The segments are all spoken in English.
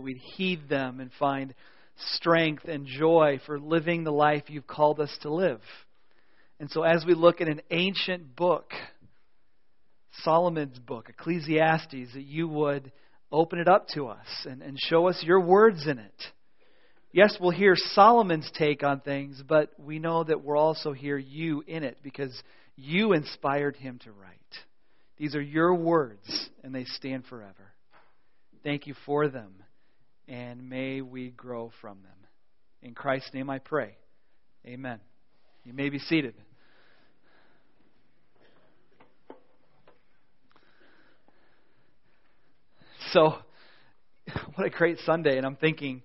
we'd heed them and find strength and joy for living the life you've called us to live. And so, as we look at an ancient book, Solomon's book, Ecclesiastes, that you would open it up to us and, and show us your words in it. Yes, we'll hear Solomon's take on things, but we know that we'll also hear you in it because you inspired him to write. These are your words, and they stand forever. Thank you for them, and may we grow from them. In Christ's name I pray. Amen. You may be seated. So, what a great Sunday. And I'm thinking,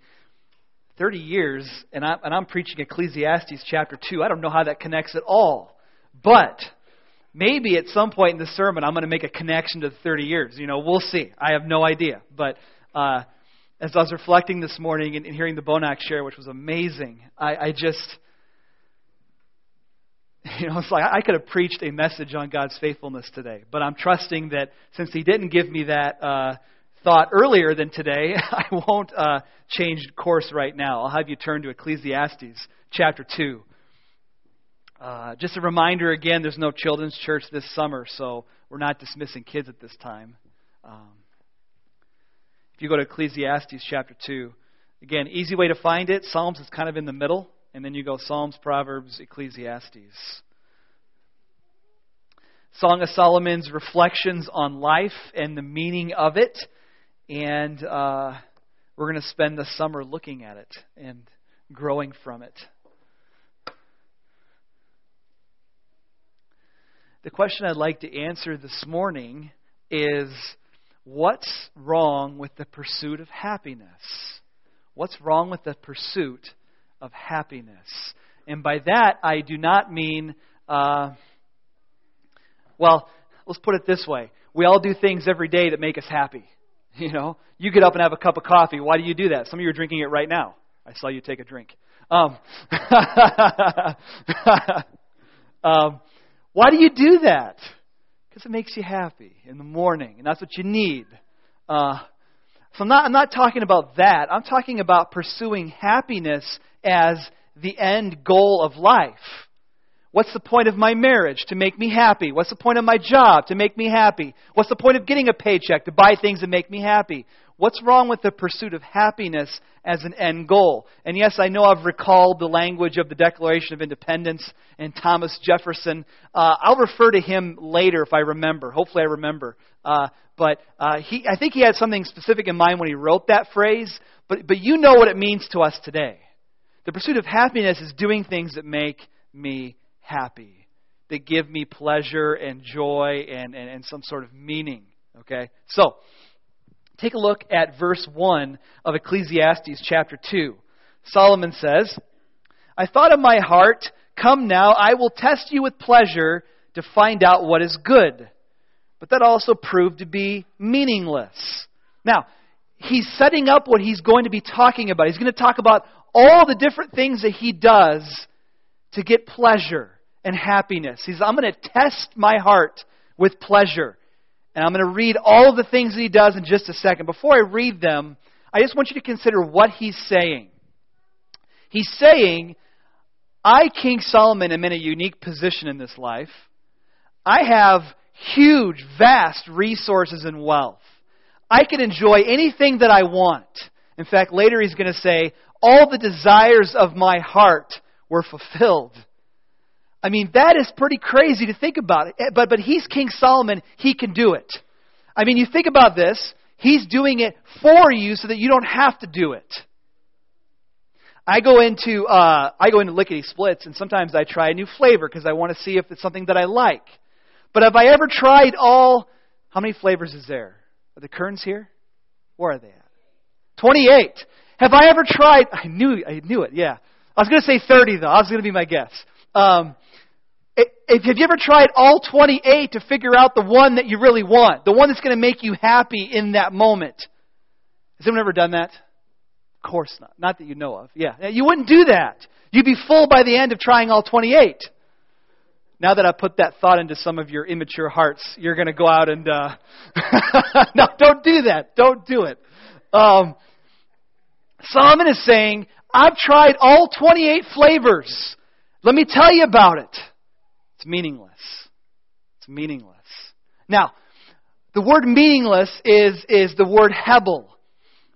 30 years, and, I, and I'm preaching Ecclesiastes chapter 2. I don't know how that connects at all. But maybe at some point in the sermon, I'm going to make a connection to the 30 years. You know, we'll see. I have no idea. But uh, as I was reflecting this morning and, and hearing the Bonac share, which was amazing, I, I just, you know, it's like I could have preached a message on God's faithfulness today. But I'm trusting that since He didn't give me that. Uh, thought earlier than today, I won't uh, change course right now. I'll have you turn to Ecclesiastes chapter 2. Uh, just a reminder again, there's no children's church this summer, so we're not dismissing kids at this time. Um, if you go to Ecclesiastes chapter 2, again, easy way to find it. Psalms is kind of in the middle, and then you go Psalms, Proverbs, Ecclesiastes. Song of Solomon's reflections on life and the meaning of it and uh, we're going to spend the summer looking at it and growing from it. The question I'd like to answer this morning is what's wrong with the pursuit of happiness? What's wrong with the pursuit of happiness? And by that, I do not mean, uh, well, let's put it this way. We all do things every day that make us happy. You know, you get up and have a cup of coffee. Why do you do that? Some of you are drinking it right now. I saw you take a drink. Um, um, why do you do that? Because it makes you happy in the morning, and that's what you need. Uh, so I'm not, I'm not talking about that. I'm talking about pursuing happiness as the end goal of life. What's the point of my marriage? To make me happy. What's the point of my job? To make me happy. What's the point of getting a paycheck? To buy things that make me happy. What's wrong with the pursuit of happiness as an end goal? And yes, I know I've recalled the language of the Declaration of Independence and Thomas Jefferson. Uh, I'll refer to him later if I remember. Hopefully, I remember. Uh, but uh, he, I think he had something specific in mind when he wrote that phrase. But, but you know what it means to us today. The pursuit of happiness is doing things that make me happy, that give me pleasure and joy and, and, and some sort of meaning. Okay? So, take a look at verse 1 of Ecclesiastes chapter 2. Solomon says, I thought in my heart, Come now, I will test you with pleasure to find out what is good. But that also proved to be meaningless. Now, he's setting up what he's going to be talking about. He's going to talk about all the different things that he does to get pleasure and happiness. He says, I'm going to test my heart with pleasure. And I'm going to read all of the things that he does in just a second. Before I read them, I just want you to consider what he's saying. He's saying, I, King Solomon, am in a unique position in this life. I have huge, vast resources and wealth. I can enjoy anything that I want. In fact, later he's going to say, all the desires of my heart were fulfilled. I mean, that is pretty crazy to think about. It. But, but he's King Solomon. He can do it. I mean, you think about this. He's doing it for you so that you don't have to do it. I go into uh, I go into lickety splits, and sometimes I try a new flavor because I want to see if it's something that I like. But have I ever tried all? How many flavors is there? Are the Kerns here? Where are they at? Twenty-eight. Have I ever tried? I knew I knew it. Yeah, I was going to say thirty though. I was going to be my guess. Um, if, have you ever tried all 28 to figure out the one that you really want? The one that's going to make you happy in that moment? Has anyone ever done that? Of course not. Not that you know of. Yeah. You wouldn't do that. You'd be full by the end of trying all 28. Now that I put that thought into some of your immature hearts, you're going to go out and. Uh... no, don't do that. Don't do it. Um, Solomon is saying, I've tried all 28 flavors. Let me tell you about it. It's meaningless. It's meaningless. Now, the word meaningless is, is the word hebel.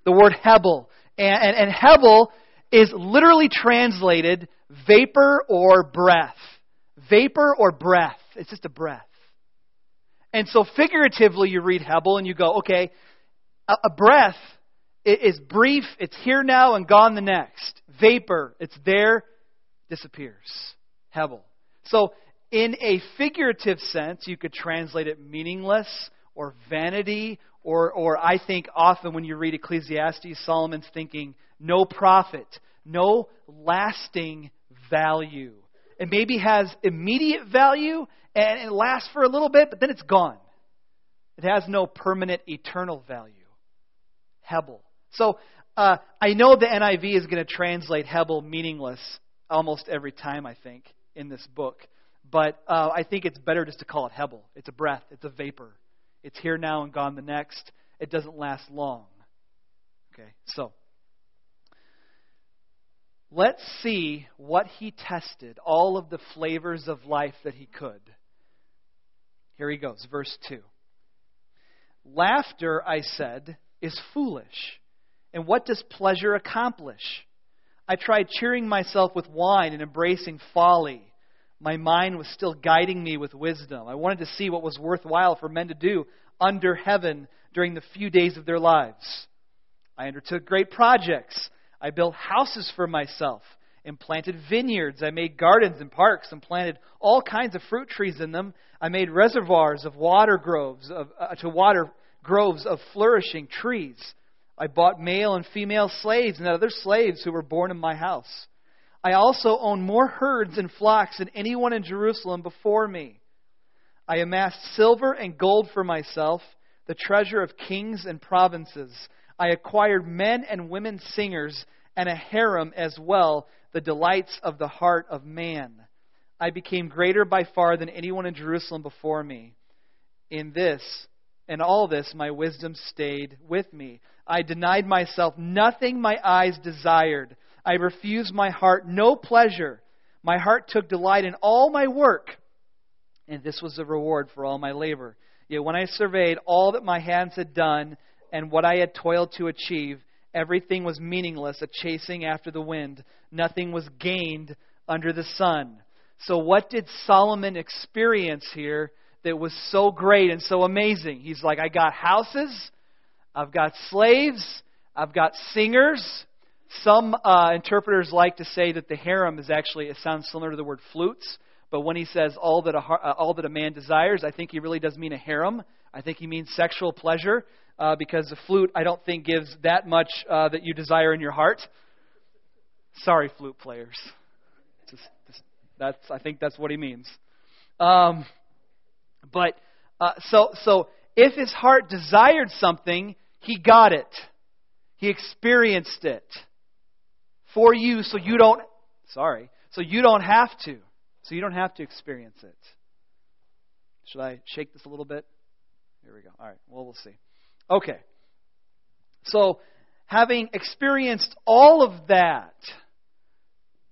The word hebel. And, and, and hebel is literally translated vapor or breath. Vapor or breath. It's just a breath. And so figuratively, you read Hebel and you go, okay, a, a breath is brief, it's here now and gone the next. Vapor, it's there, disappears. Hebel. So, in a figurative sense, you could translate it meaningless or vanity, or, or I think often when you read Ecclesiastes, Solomon's thinking no profit, no lasting value. It maybe has immediate value and it lasts for a little bit, but then it's gone. It has no permanent eternal value. Hebel. So uh, I know the NIV is going to translate Hebel meaningless almost every time, I think, in this book. But uh, I think it's better just to call it Hebel. It's a breath, it's a vapor. It's here now and gone the next. It doesn't last long. Okay, so let's see what he tested, all of the flavors of life that he could. Here he goes, verse 2. Laughter, I said, is foolish. And what does pleasure accomplish? I tried cheering myself with wine and embracing folly. My mind was still guiding me with wisdom. I wanted to see what was worthwhile for men to do under heaven during the few days of their lives. I undertook great projects. I built houses for myself and planted vineyards. I made gardens and parks and planted all kinds of fruit trees in them. I made reservoirs of water groves of, uh, to water groves of flourishing trees. I bought male and female slaves and other slaves who were born in my house. I also owned more herds and flocks than anyone in Jerusalem before me. I amassed silver and gold for myself, the treasure of kings and provinces. I acquired men and women singers and a harem as well, the delights of the heart of man. I became greater by far than anyone in Jerusalem before me. In this, in all this, my wisdom stayed with me. I denied myself nothing my eyes desired. I refused my heart no pleasure. My heart took delight in all my work, and this was the reward for all my labor. Yet when I surveyed all that my hands had done and what I had toiled to achieve, everything was meaningless, a chasing after the wind. Nothing was gained under the sun. So, what did Solomon experience here that was so great and so amazing? He's like, I got houses, I've got slaves, I've got singers. Some uh, interpreters like to say that the harem is actually, it sounds similar to the word flutes, but when he says all that a, uh, all that a man desires, I think he really does mean a harem. I think he means sexual pleasure, uh, because the flute, I don't think, gives that much uh, that you desire in your heart. Sorry, flute players. Just, just, that's, I think that's what he means. Um, but uh, so, so if his heart desired something, he got it. He experienced it for you so you don't, sorry, so you don't have to. So you don't have to experience it. Should I shake this a little bit? Here we go. All right. Well, we'll see. Okay. So, having experienced all of that,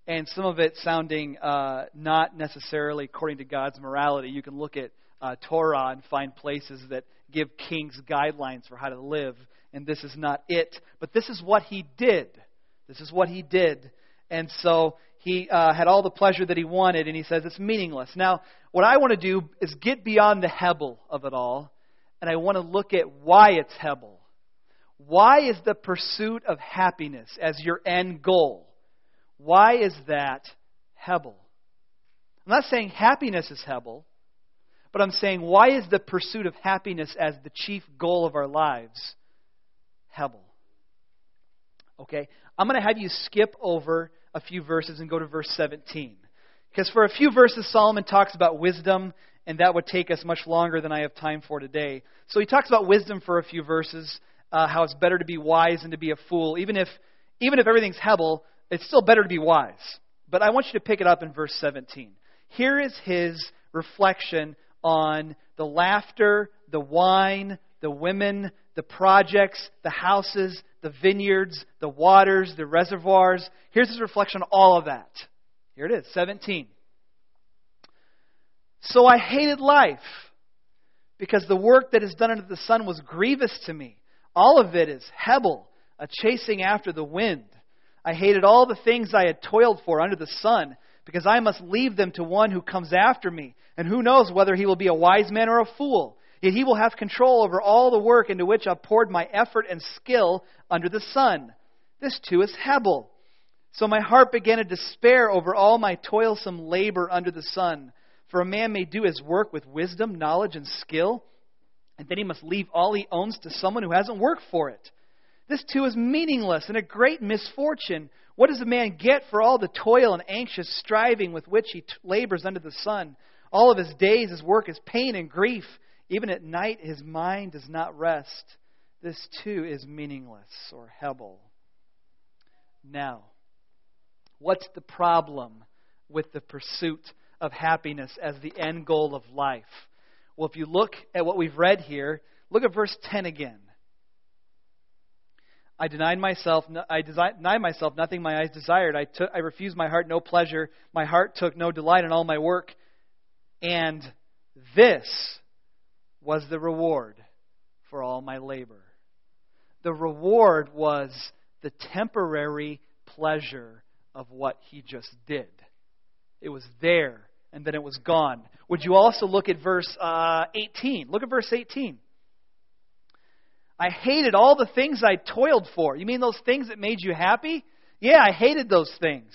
and some of it sounding uh, not necessarily according to God's morality, you can look at uh, Torah and find places that give kings guidelines for how to live, and this is not it. But this is what he did. This is what he did. And so he uh, had all the pleasure that he wanted, and he says it's meaningless. Now, what I want to do is get beyond the hebel of it all, and I want to look at why it's hebel. Why is the pursuit of happiness as your end goal? Why is that hebel? I'm not saying happiness is hebel. But I'm saying, why is the pursuit of happiness as the chief goal of our lives Hebel? Okay? I'm going to have you skip over a few verses and go to verse 17. Because for a few verses, Solomon talks about wisdom, and that would take us much longer than I have time for today. So he talks about wisdom for a few verses, uh, how it's better to be wise than to be a fool. Even if, even if everything's Hebel, it's still better to be wise. But I want you to pick it up in verse 17. Here is his reflection on the laughter, the wine, the women, the projects, the houses, the vineyards, the waters, the reservoirs. Here's his reflection on all of that. Here it is, 17. So I hated life because the work that is done under the sun was grievous to me. All of it is Hebel, a chasing after the wind. I hated all the things I had toiled for under the sun because I must leave them to one who comes after me. And who knows whether he will be a wise man or a fool. Yet he will have control over all the work into which I've poured my effort and skill under the sun. This too is Hebel. So my heart began to despair over all my toilsome labor under the sun. For a man may do his work with wisdom, knowledge, and skill, and then he must leave all he owns to someone who hasn't worked for it. This too is meaningless and a great misfortune. What does a man get for all the toil and anxious striving with which he t- labors under the sun? All of his days, his work is pain and grief. Even at night, his mind does not rest. This too is meaningless or Hebel. Now, what's the problem with the pursuit of happiness as the end goal of life? Well, if you look at what we've read here, look at verse 10 again. I denied myself. I denied myself nothing my eyes desired. I took. I refused my heart no pleasure. My heart took no delight in all my work, and this was the reward for all my labor. The reward was the temporary pleasure of what he just did. It was there, and then it was gone. Would you also look at verse uh, 18? Look at verse 18. I hated all the things I toiled for. You mean those things that made you happy? Yeah, I hated those things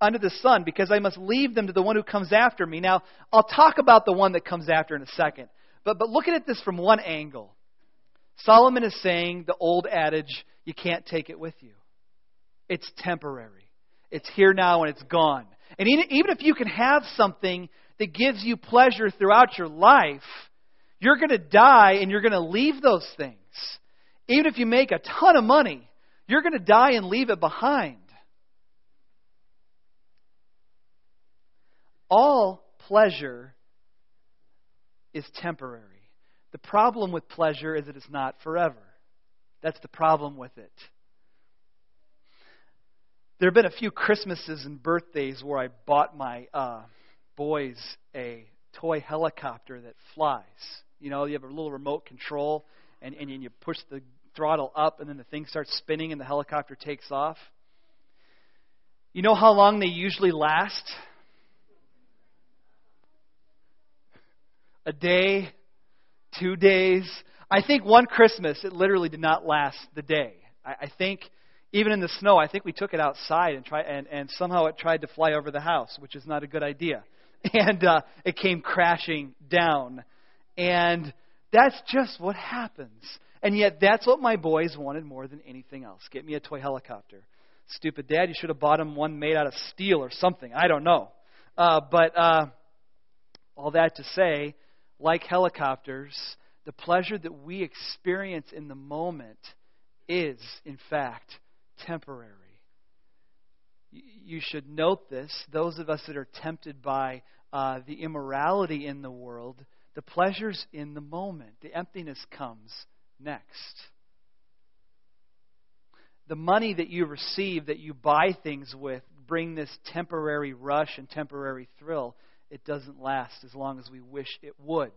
under the sun because I must leave them to the one who comes after me. Now, I'll talk about the one that comes after in a second. But, but looking at this from one angle, Solomon is saying the old adage, you can't take it with you. It's temporary. It's here now and it's gone. And even if you can have something that gives you pleasure throughout your life, you're going to die and you're going to leave those things. Even if you make a ton of money, you're going to die and leave it behind. All pleasure is temporary. The problem with pleasure is that it's not forever. That's the problem with it. There have been a few Christmases and birthdays where I bought my uh, boys a toy helicopter that flies. You know, you have a little remote control, and, and you push the throttle up, and then the thing starts spinning, and the helicopter takes off. You know how long they usually last? A day, two days. I think one Christmas, it literally did not last the day. I, I think even in the snow, I think we took it outside and, try, and, and somehow it tried to fly over the house, which is not a good idea. And uh, it came crashing down. And that's just what happens. And yet, that's what my boys wanted more than anything else. Get me a toy helicopter. Stupid dad, you should have bought him one made out of steel or something. I don't know. Uh, but uh, all that to say, like helicopters, the pleasure that we experience in the moment is, in fact, temporary. You should note this. Those of us that are tempted by uh, the immorality in the world, the pleasure's in the moment. The emptiness comes next. The money that you receive, that you buy things with, bring this temporary rush and temporary thrill it doesn't last as long as we wish it would.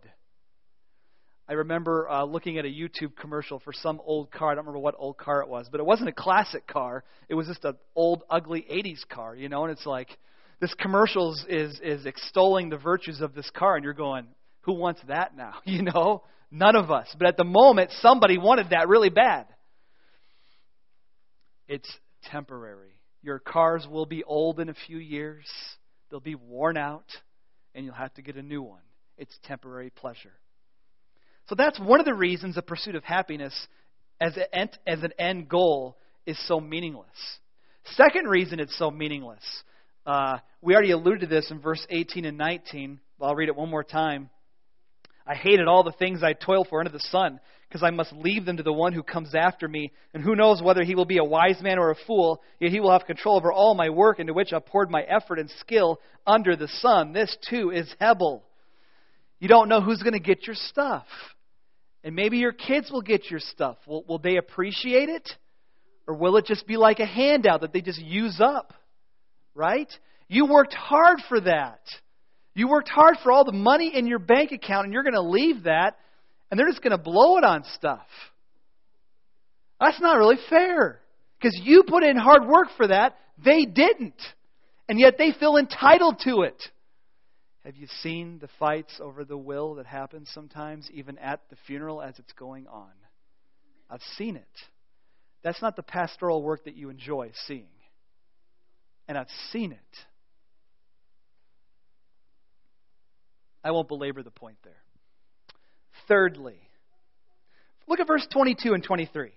I remember uh, looking at a YouTube commercial for some old car. I don't remember what old car it was, but it wasn't a classic car. It was just an old, ugly 80s car, you know, and it's like this commercial is, is extolling the virtues of this car, and you're going, who wants that now? You know? None of us. But at the moment, somebody wanted that really bad. It's temporary. Your cars will be old in a few years, they'll be worn out and you'll have to get a new one. It's temporary pleasure. So that's one of the reasons the pursuit of happiness as an, end goal is so meaningless. Second reason it's so meaningless. Uh, we already alluded to this in verse 18 and 19. But I'll read it one more time. I hated all the things I toil for under the sun, because I must leave them to the one who comes after me. And who knows whether he will be a wise man or a fool, yet he will have control over all my work into which I poured my effort and skill under the sun. This too is Hebel. You don't know who's going to get your stuff. And maybe your kids will get your stuff. Will, will they appreciate it? Or will it just be like a handout that they just use up? Right? You worked hard for that. You worked hard for all the money in your bank account, and you're going to leave that, and they're just going to blow it on stuff. That's not really fair. Because you put in hard work for that, they didn't. And yet they feel entitled to it. Have you seen the fights over the will that happen sometimes, even at the funeral as it's going on? I've seen it. That's not the pastoral work that you enjoy seeing. And I've seen it. I won't belabor the point there. Thirdly, look at verse 22 and 23.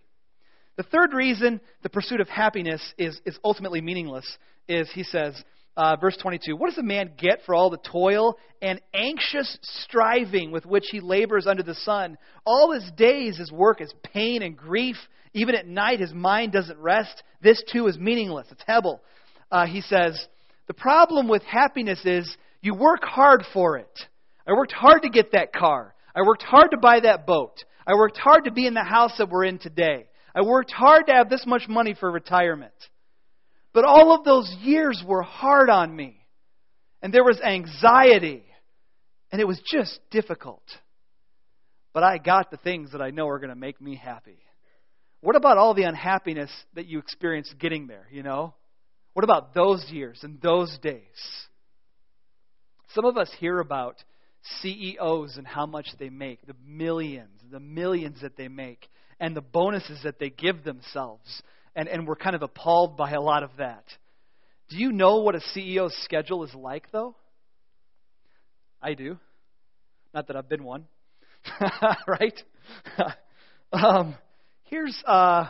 The third reason the pursuit of happiness is, is ultimately meaningless is, he says, uh, verse 22, What does a man get for all the toil and anxious striving with which he labors under the sun? All his days his work is pain and grief. Even at night his mind doesn't rest. This too is meaningless. It's Hebel. Uh, he says, The problem with happiness is you work hard for it. I worked hard to get that car. I worked hard to buy that boat. I worked hard to be in the house that we're in today. I worked hard to have this much money for retirement. But all of those years were hard on me. And there was anxiety. And it was just difficult. But I got the things that I know are going to make me happy. What about all the unhappiness that you experienced getting there, you know? What about those years and those days? Some of us hear about CEOs and how much they make, the millions, the millions that they make, and the bonuses that they give themselves. And, and we're kind of appalled by a lot of that. Do you know what a CEO's schedule is like, though? I do. Not that I've been one. right? um, here's uh,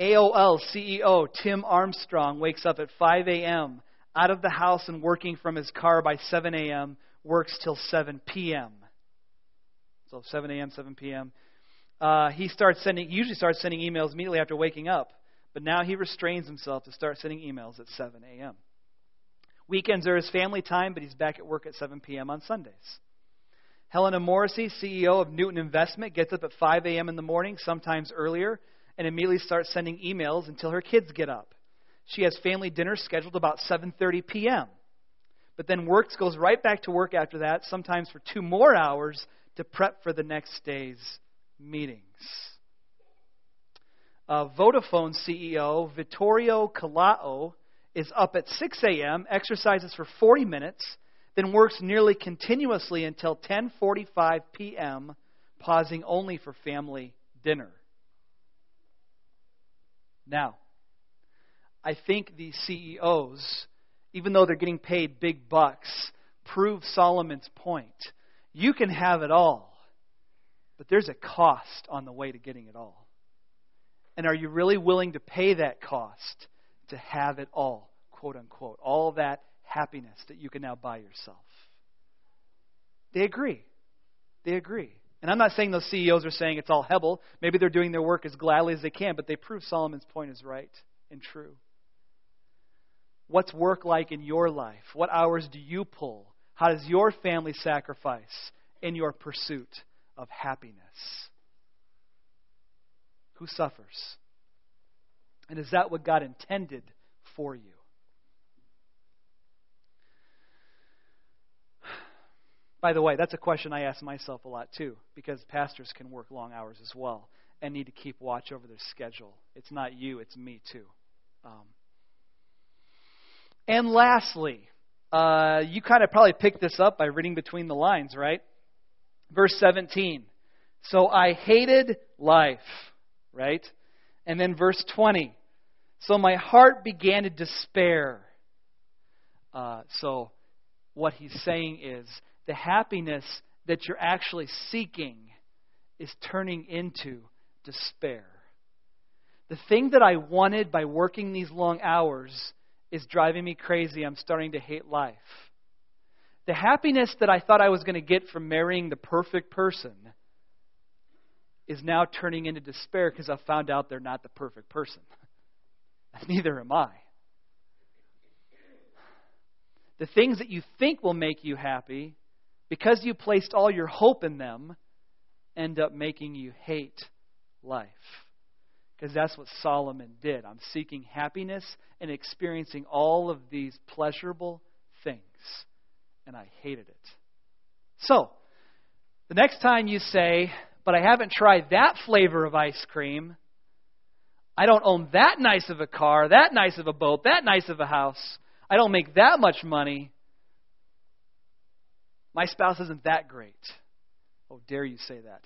AOL CEO Tim Armstrong wakes up at 5 a.m., out of the house and working from his car by 7 a.m., works till 7 p.m. So 7 a.m., 7 p.m. Uh, he starts sending, usually starts sending emails immediately after waking up, but now he restrains himself to start sending emails at 7 a.m. Weekends are his family time, but he's back at work at 7 p.m. on Sundays. Helena Morrissey, CEO of Newton Investment, gets up at 5 a.m. in the morning, sometimes earlier, and immediately starts sending emails until her kids get up. She has family dinner scheduled about 7:30 p.m but then works goes right back to work after that, sometimes for two more hours to prep for the next day's meetings. Uh, Vodafone CEO Vittorio Colao is up at 6 a.m., exercises for 40 minutes, then works nearly continuously until 10:45 p.m., pausing only for family dinner. Now, I think these CEOs even though they're getting paid big bucks, prove Solomon's point. You can have it all, but there's a cost on the way to getting it all. And are you really willing to pay that cost to have it all, quote unquote? All that happiness that you can now buy yourself. They agree. They agree. And I'm not saying those CEOs are saying it's all Hebel. Maybe they're doing their work as gladly as they can, but they prove Solomon's point is right and true. What's work like in your life? What hours do you pull? How does your family sacrifice in your pursuit of happiness? Who suffers? And is that what God intended for you? By the way, that's a question I ask myself a lot too, because pastors can work long hours as well and need to keep watch over their schedule. It's not you, it's me too. Um, and lastly, uh, you kind of probably picked this up by reading between the lines, right? Verse 17. So I hated life, right? And then verse 20. So my heart began to despair. Uh, so what he's saying is the happiness that you're actually seeking is turning into despair. The thing that I wanted by working these long hours is driving me crazy. I'm starting to hate life. The happiness that I thought I was going to get from marrying the perfect person is now turning into despair because I found out they're not the perfect person. Neither am I. The things that you think will make you happy, because you placed all your hope in them, end up making you hate life. Because that's what Solomon did. I'm seeking happiness and experiencing all of these pleasurable things. And I hated it. So, the next time you say, but I haven't tried that flavor of ice cream, I don't own that nice of a car, that nice of a boat, that nice of a house, I don't make that much money, my spouse isn't that great. Oh, dare you say that.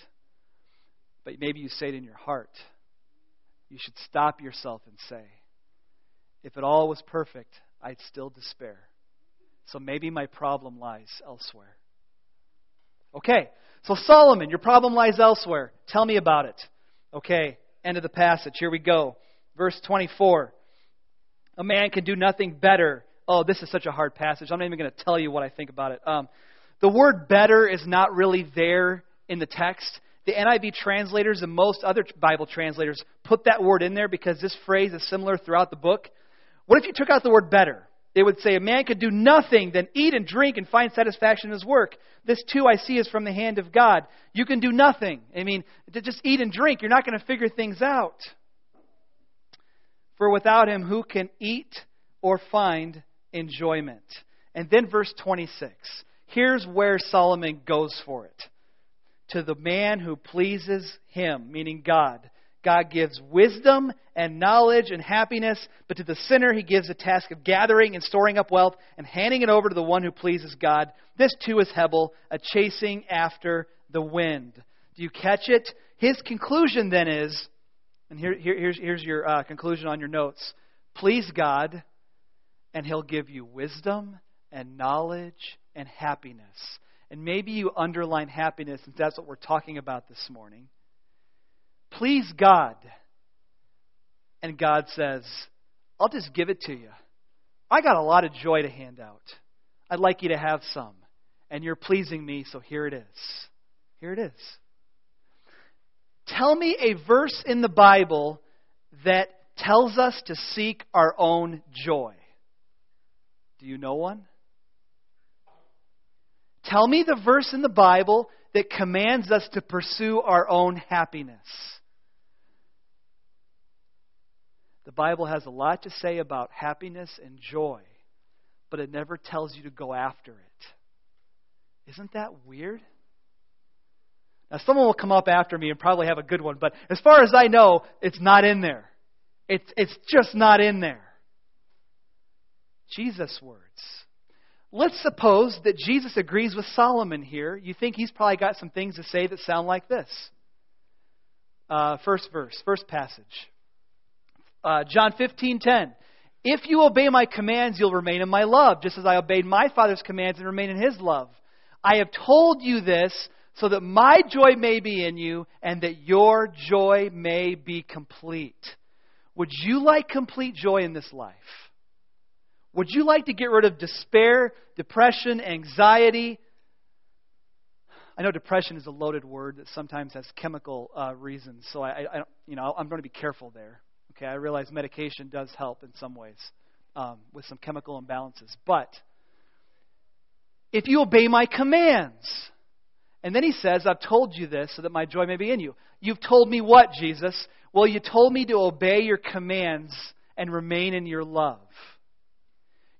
But maybe you say it in your heart. You should stop yourself and say, if it all was perfect, I'd still despair. So maybe my problem lies elsewhere. Okay, so Solomon, your problem lies elsewhere. Tell me about it. Okay, end of the passage. Here we go. Verse 24. A man can do nothing better. Oh, this is such a hard passage. I'm not even going to tell you what I think about it. Um, the word better is not really there in the text. The NIV translators and most other Bible translators put that word in there because this phrase is similar throughout the book. What if you took out the word better? They would say, A man could do nothing than eat and drink and find satisfaction in his work. This too I see is from the hand of God. You can do nothing. I mean, to just eat and drink, you're not going to figure things out. For without him, who can eat or find enjoyment? And then verse 26. Here's where Solomon goes for it. To the man who pleases him, meaning God. God gives wisdom and knowledge and happiness, but to the sinner he gives a task of gathering and storing up wealth and handing it over to the one who pleases God. This too is Hebel, a chasing after the wind. Do you catch it? His conclusion then is, and here, here, here's, here's your uh, conclusion on your notes please God, and he'll give you wisdom and knowledge and happiness. And maybe you underline happiness since that's what we're talking about this morning. Please God. And God says, I'll just give it to you. I got a lot of joy to hand out. I'd like you to have some. And you're pleasing me, so here it is. Here it is. Tell me a verse in the Bible that tells us to seek our own joy. Do you know one? Tell me the verse in the Bible that commands us to pursue our own happiness. The Bible has a lot to say about happiness and joy, but it never tells you to go after it. Isn't that weird? Now, someone will come up after me and probably have a good one, but as far as I know, it's not in there. It's, it's just not in there. Jesus' words. Let's suppose that Jesus agrees with Solomon here. You think he's probably got some things to say that sound like this. Uh, first verse, first passage. Uh, John 15:10. If you obey my commands, you'll remain in my love, just as I obeyed my Father's commands and remain in his love. I have told you this so that my joy may be in you and that your joy may be complete. Would you like complete joy in this life? Would you like to get rid of despair, depression, anxiety? I know depression is a loaded word that sometimes has chemical uh, reasons, so I, I, you know, I'm going to be careful there. Okay, I realize medication does help in some ways um, with some chemical imbalances, but if you obey my commands, and then he says, I've told you this so that my joy may be in you. You've told me what, Jesus? Well, you told me to obey your commands and remain in your love.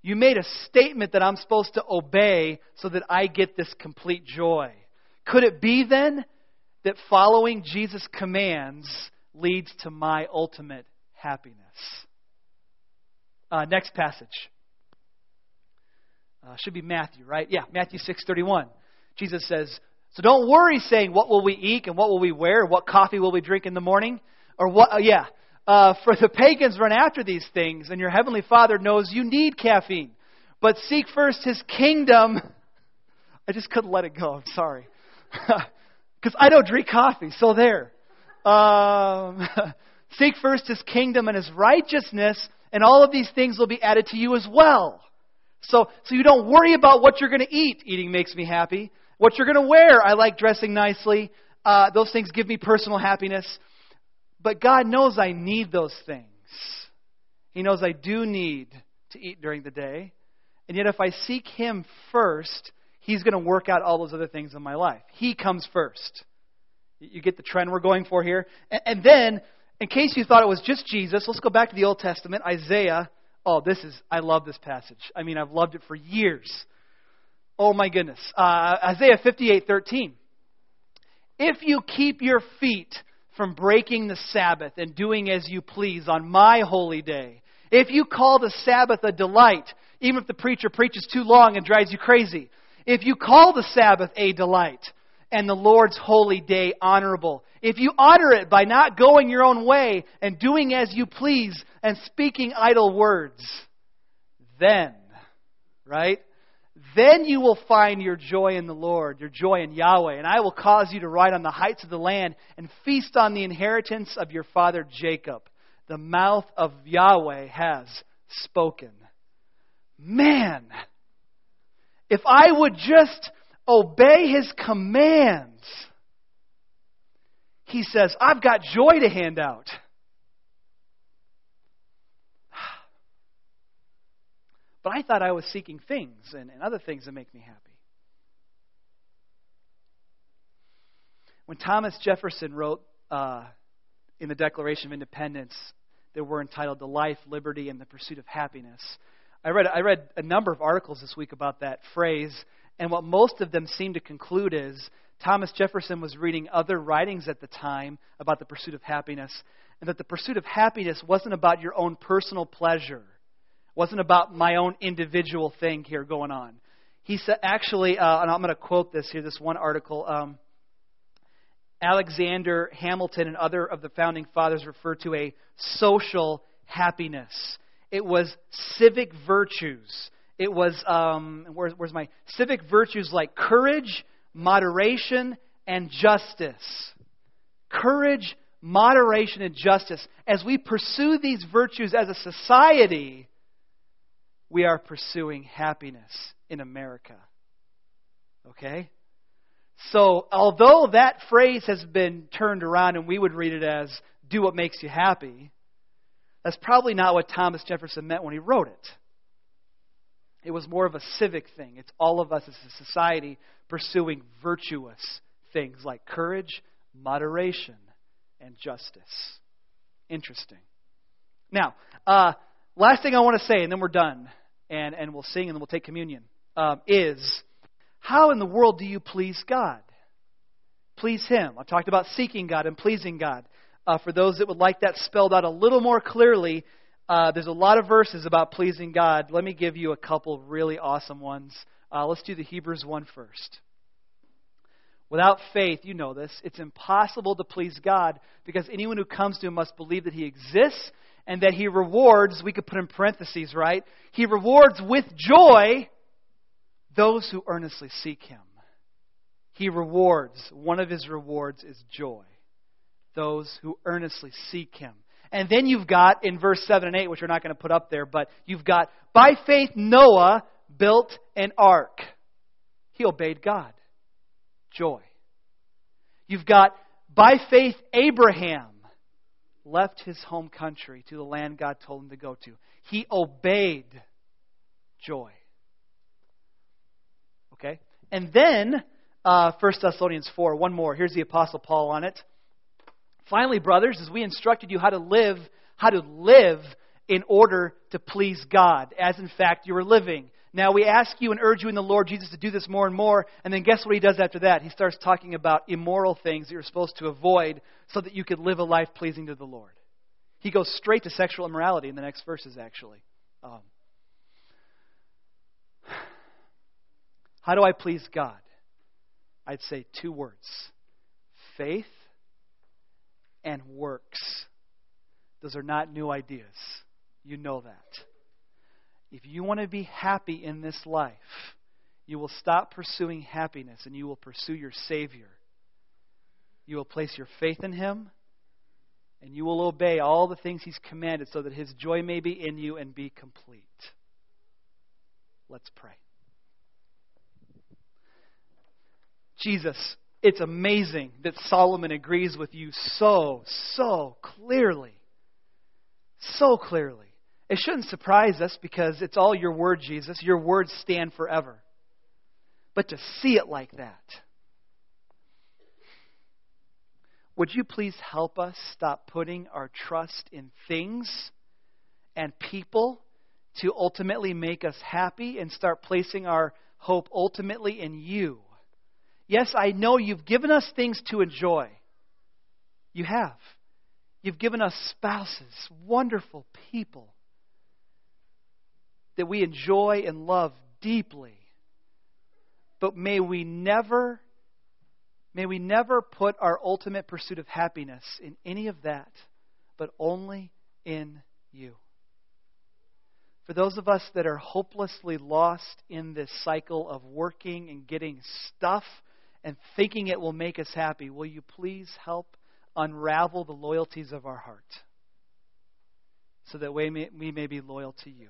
You made a statement that I'm supposed to obey so that I get this complete joy. Could it be then that following Jesus' commands leads to my ultimate happiness? Uh, next passage. Uh, should be Matthew, right? Yeah, Matthew 6:31. Jesus says, "So don't worry saying what will we eat and what will we wear, what coffee will we drink in the morning, or what uh, yeah, uh, for the pagans run after these things, and your heavenly Father knows you need caffeine. But seek first His kingdom. I just couldn't let it go. I'm sorry. Because I don't drink coffee, so there. Um, seek first His kingdom and His righteousness, and all of these things will be added to you as well. So, so you don't worry about what you're going to eat. Eating makes me happy. What you're going to wear, I like dressing nicely. Uh, those things give me personal happiness. But God knows I need those things. He knows I do need to eat during the day. And yet, if I seek Him first, He's going to work out all those other things in my life. He comes first. You get the trend we're going for here. And then, in case you thought it was just Jesus, let's go back to the Old Testament, Isaiah. Oh, this is, I love this passage. I mean, I've loved it for years. Oh my goodness. Uh, Isaiah 58 13. If you keep your feet from breaking the Sabbath and doing as you please on my holy day, if you call the Sabbath a delight, even if the preacher preaches too long and drives you crazy, if you call the Sabbath a delight and the Lord's holy day honorable, if you honor it by not going your own way and doing as you please and speaking idle words, then, right? Then you will find your joy in the Lord, your joy in Yahweh, and I will cause you to ride on the heights of the land and feast on the inheritance of your father Jacob. The mouth of Yahweh has spoken. Man, if I would just obey his commands, he says, I've got joy to hand out. But I thought I was seeking things and, and other things that make me happy. When Thomas Jefferson wrote uh, in the Declaration of Independence that we're entitled to life, liberty, and the pursuit of happiness, I read, I read a number of articles this week about that phrase, and what most of them seem to conclude is Thomas Jefferson was reading other writings at the time about the pursuit of happiness, and that the pursuit of happiness wasn't about your own personal pleasure, wasn't about my own individual thing here going on. He said, actually, uh, and I'm going to quote this here, this one article. Um, Alexander Hamilton and other of the founding fathers refer to a social happiness. It was civic virtues. It was, um, where's, where's my civic virtues like courage, moderation, and justice. Courage, moderation, and justice. As we pursue these virtues as a society, we are pursuing happiness in America. Okay? So, although that phrase has been turned around and we would read it as, do what makes you happy, that's probably not what Thomas Jefferson meant when he wrote it. It was more of a civic thing. It's all of us as a society pursuing virtuous things like courage, moderation, and justice. Interesting. Now, uh, last thing I want to say, and then we're done, and, and we'll sing and then we'll take communion, um, is how in the world do you please God? Please Him. I talked about seeking God and pleasing God. Uh, for those that would like that spelled out a little more clearly, uh, there's a lot of verses about pleasing God. Let me give you a couple really awesome ones. Uh, let's do the Hebrews one first. Without faith, you know this, it's impossible to please God because anyone who comes to Him must believe that He exists and that He rewards, we could put in parentheses, right? He rewards with joy those who earnestly seek Him. He rewards, one of His rewards is joy. Those who earnestly seek Him. And then you've got in verse 7 and 8, which we're not going to put up there, but you've got, by faith, Noah built an ark. He obeyed God. Joy. You've got, by faith, Abraham left his home country to the land God told him to go to. He obeyed joy. Okay? And then, uh, 1 Thessalonians 4, one more. Here's the Apostle Paul on it. Finally, brothers, as we instructed you how to live, how to live in order to please God, as in fact you are living. Now we ask you and urge you in the Lord Jesus to do this more and more, and then guess what he does after that? He starts talking about immoral things that you're supposed to avoid so that you could live a life pleasing to the Lord. He goes straight to sexual immorality in the next verses, actually. Um, how do I please God? I'd say two words faith and works. Those are not new ideas. You know that. If you want to be happy in this life, you will stop pursuing happiness and you will pursue your Savior. You will place your faith in Him and you will obey all the things He's commanded so that His joy may be in you and be complete. Let's pray. Jesus, it's amazing that Solomon agrees with you so, so clearly. So clearly. It shouldn't surprise us because it's all your word, Jesus. Your words stand forever. But to see it like that, Would you please help us stop putting our trust in things and people to ultimately make us happy and start placing our hope ultimately in you? Yes, I know you've given us things to enjoy. You have. You've given us spouses, wonderful people that we enjoy and love deeply. But may we never may we never put our ultimate pursuit of happiness in any of that, but only in you. For those of us that are hopelessly lost in this cycle of working and getting stuff and thinking it will make us happy, will you please help unravel the loyalties of our heart so that we may, we may be loyal to you?